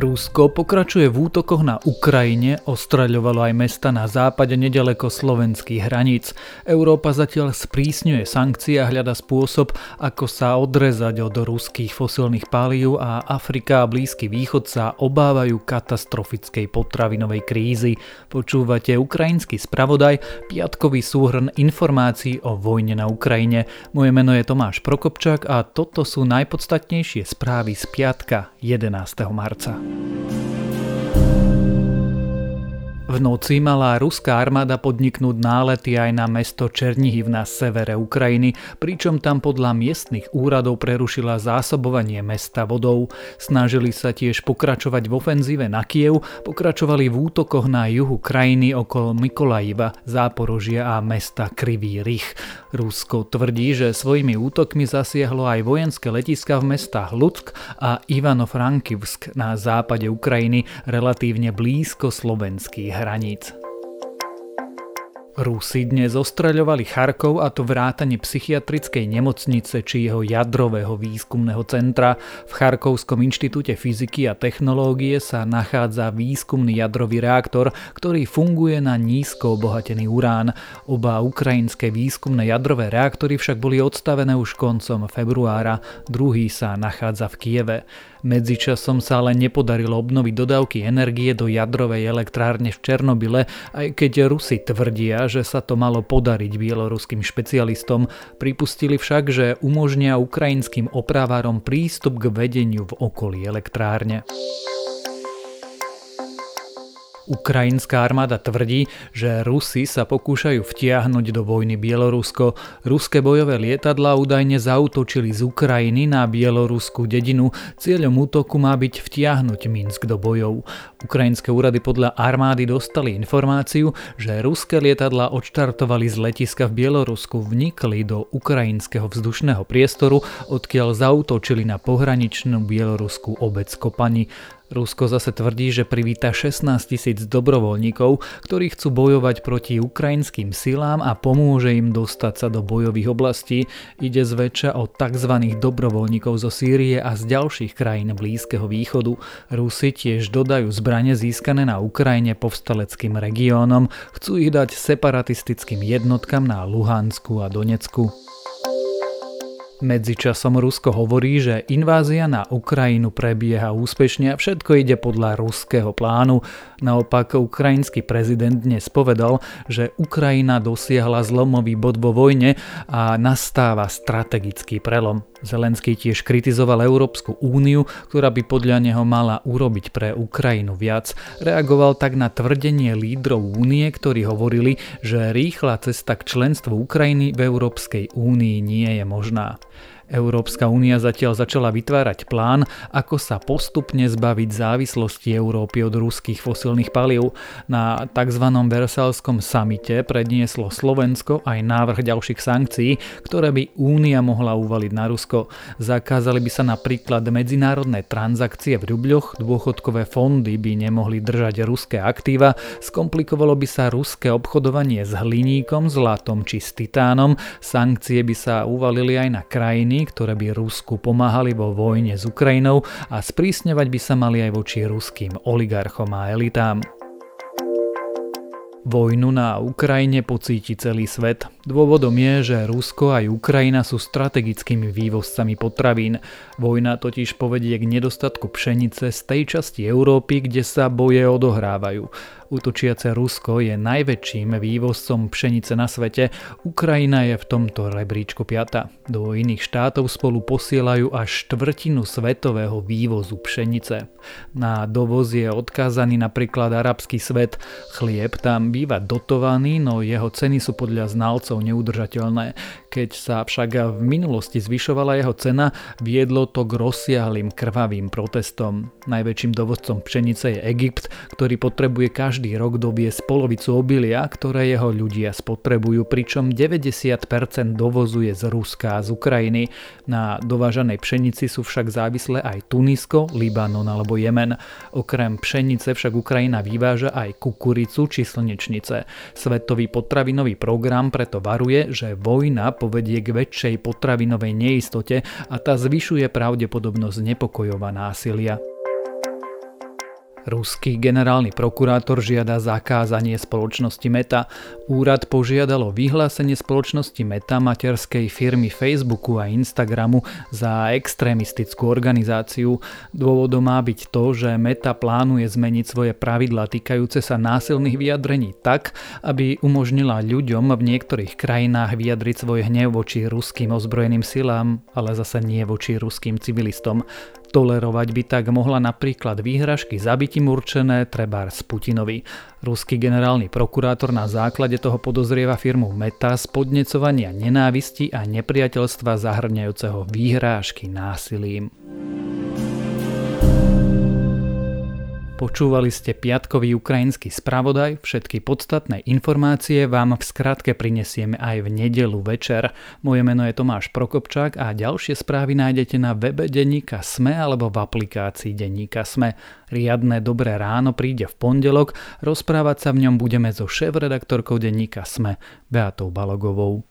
Rusko pokračuje v útokoch na Ukrajine, ostreľovalo aj mesta na západe nedaleko slovenských hraníc. Európa zatiaľ sprísňuje sankcie a hľada spôsob, ako sa odrezať od ruských fosilných palív a Afrika a Blízky východ sa obávajú katastrofickej potravinovej krízy. Počúvate ukrajinský spravodaj, piatkový súhrn informácií o vojne na Ukrajine. Moje meno je Tomáš Prokopčák a toto sú najpodstatnejšie správy z piatka 11. marca. Thank you. V noci mala ruská armáda podniknúť nálety aj na mesto Černihiv na severe Ukrajiny, pričom tam podľa miestnych úradov prerušila zásobovanie mesta vodou. Snažili sa tiež pokračovať v ofenzíve na Kiev, pokračovali v útokoch na juhu krajiny okolo Mikolajiva, Záporožia a mesta Krivý Rich. Rusko tvrdí, že svojimi útokmi zasiahlo aj vojenské letiska v mestách Lutsk a Ivano-Frankivsk na západe Ukrajiny, relatívne blízko slovenských hraníc. Rusi dnes ostreľovali Charkov a to vrátane psychiatrickej nemocnice či jeho jadrového výskumného centra. V Charkovskom inštitúte fyziky a technológie sa nachádza výskumný jadrový reaktor, ktorý funguje na nízko obohatený urán. Oba ukrajinské výskumné jadrové reaktory však boli odstavené už koncom februára, druhý sa nachádza v Kieve. Medzičasom sa ale nepodarilo obnoviť dodávky energie do jadrovej elektrárne v Černobyle, aj keď Rusi tvrdia, že sa to malo podariť bieloruským špecialistom, pripustili však, že umožnia ukrajinským opravárom prístup k vedeniu v okolí elektrárne. Ukrajinská armáda tvrdí, že Rusi sa pokúšajú vtiahnuť do vojny Bielorusko. Ruské bojové lietadla údajne zautočili z Ukrajiny na bieloruskú dedinu. Cieľom útoku má byť vtiahnuť Minsk do bojov. Ukrajinské úrady podľa armády dostali informáciu, že ruské lietadla odštartovali z letiska v Bielorusku, vnikli do ukrajinského vzdušného priestoru, odkiaľ zautočili na pohraničnú bieloruskú obec Kopani. Rusko zase tvrdí, že privíta 16 tisíc dobrovoľníkov, ktorí chcú bojovať proti ukrajinským silám a pomôže im dostať sa do bojových oblastí. Ide zväčša o tzv. dobrovoľníkov zo Sýrie a z ďalších krajín Blízkeho východu. Rusi tiež dodajú zbranie získané na Ukrajine povstaleckým regiónom, chcú ich dať separatistickým jednotkám na Luhansku a Donecku. Medzičasom Rusko hovorí, že invázia na Ukrajinu prebieha úspešne a všetko ide podľa ruského plánu. Naopak ukrajinský prezident dnes povedal, že Ukrajina dosiahla zlomový bod vo vojne a nastáva strategický prelom. Zelenský tiež kritizoval Európsku úniu, ktorá by podľa neho mala urobiť pre Ukrajinu viac. Reagoval tak na tvrdenie lídrov únie, ktorí hovorili, že rýchla cesta k členstvu Ukrajiny v Európskej únii nie je možná. Európska únia zatiaľ začala vytvárať plán, ako sa postupne zbaviť závislosti Európy od ruských fosílnych palív. Na tzv. Versalskom samite prednieslo Slovensko aj návrh ďalších sankcií, ktoré by únia mohla uvaliť na Rusko. Zakázali by sa napríklad medzinárodné transakcie v rubľoch, dôchodkové fondy by nemohli držať ruské aktíva, skomplikovalo by sa ruské obchodovanie s hliníkom, zlatom či s titánom, sankcie by sa uvalili aj na krajiny, ktoré by Rusku pomáhali vo vojne s Ukrajinou a sprísňovať by sa mali aj voči ruským oligarchom a elitám. Vojnu na Ukrajine pocíti celý svet. Dôvodom je, že Rusko aj Ukrajina sú strategickými vývozcami potravín. Vojna totiž povedie k nedostatku pšenice z tej časti Európy, kde sa boje odohrávajú. Útočiace Rusko je najväčším vývozcom pšenice na svete, Ukrajina je v tomto rebríčku piata. Do iných štátov spolu posielajú až štvrtinu svetového vývozu pšenice. Na dovoz je odkázaný napríklad arabský svet. Chlieb tam býva dotovaný, no jeho ceny sú podľa znalcov neudržateľné. Keď sa však v minulosti zvyšovala jeho cena, viedlo to k rozsiahlým krvavým protestom. Najväčším dovozcom pšenice je Egypt, ktorý potrebuje každý rok doviesť polovicu obilia, ktoré jeho ľudia spotrebujú, pričom 90% dovozuje z Ruska a z Ukrajiny. Na dovážanej pšenici sú však závislé aj Tunisko, Libanon alebo Jemen. Okrem pšenice však Ukrajina vyváža aj kukuricu či slnečnice. Svetový potravinový program preto varuje, že vojna povedie k väčšej potravinovej neistote a tá zvyšuje pravdepodobnosť nepokojova násilia. Ruský generálny prokurátor žiada zakázanie spoločnosti Meta. Úrad požiadalo vyhlásenie spoločnosti Meta materskej firmy Facebooku a Instagramu za extrémistickú organizáciu. Dôvodom má byť to, že Meta plánuje zmeniť svoje pravidlá týkajúce sa násilných vyjadrení tak, aby umožnila ľuďom v niektorých krajinách vyjadriť svoj hnev voči ruským ozbrojeným silám, ale zase nie voči ruským civilistom. Tolerovať by tak mohla napríklad výhražky zabitím určené trebárs Putinovi. Ruský generálny prokurátor na základe toho podozrieva firmu Meta z podnecovania nenávisti a nepriateľstva zahrňajúceho výhrážky násilím. Počúvali ste piatkový ukrajinský spravodaj, všetky podstatné informácie vám v skratke prinesieme aj v nedelu večer. Moje meno je Tomáš Prokopčák a ďalšie správy nájdete na webe Denníka Sme alebo v aplikácii Denníka Sme. Riadne dobré ráno príde v pondelok, rozprávať sa v ňom budeme so šéf-redaktorkou Denníka Sme, Beatou Balogovou.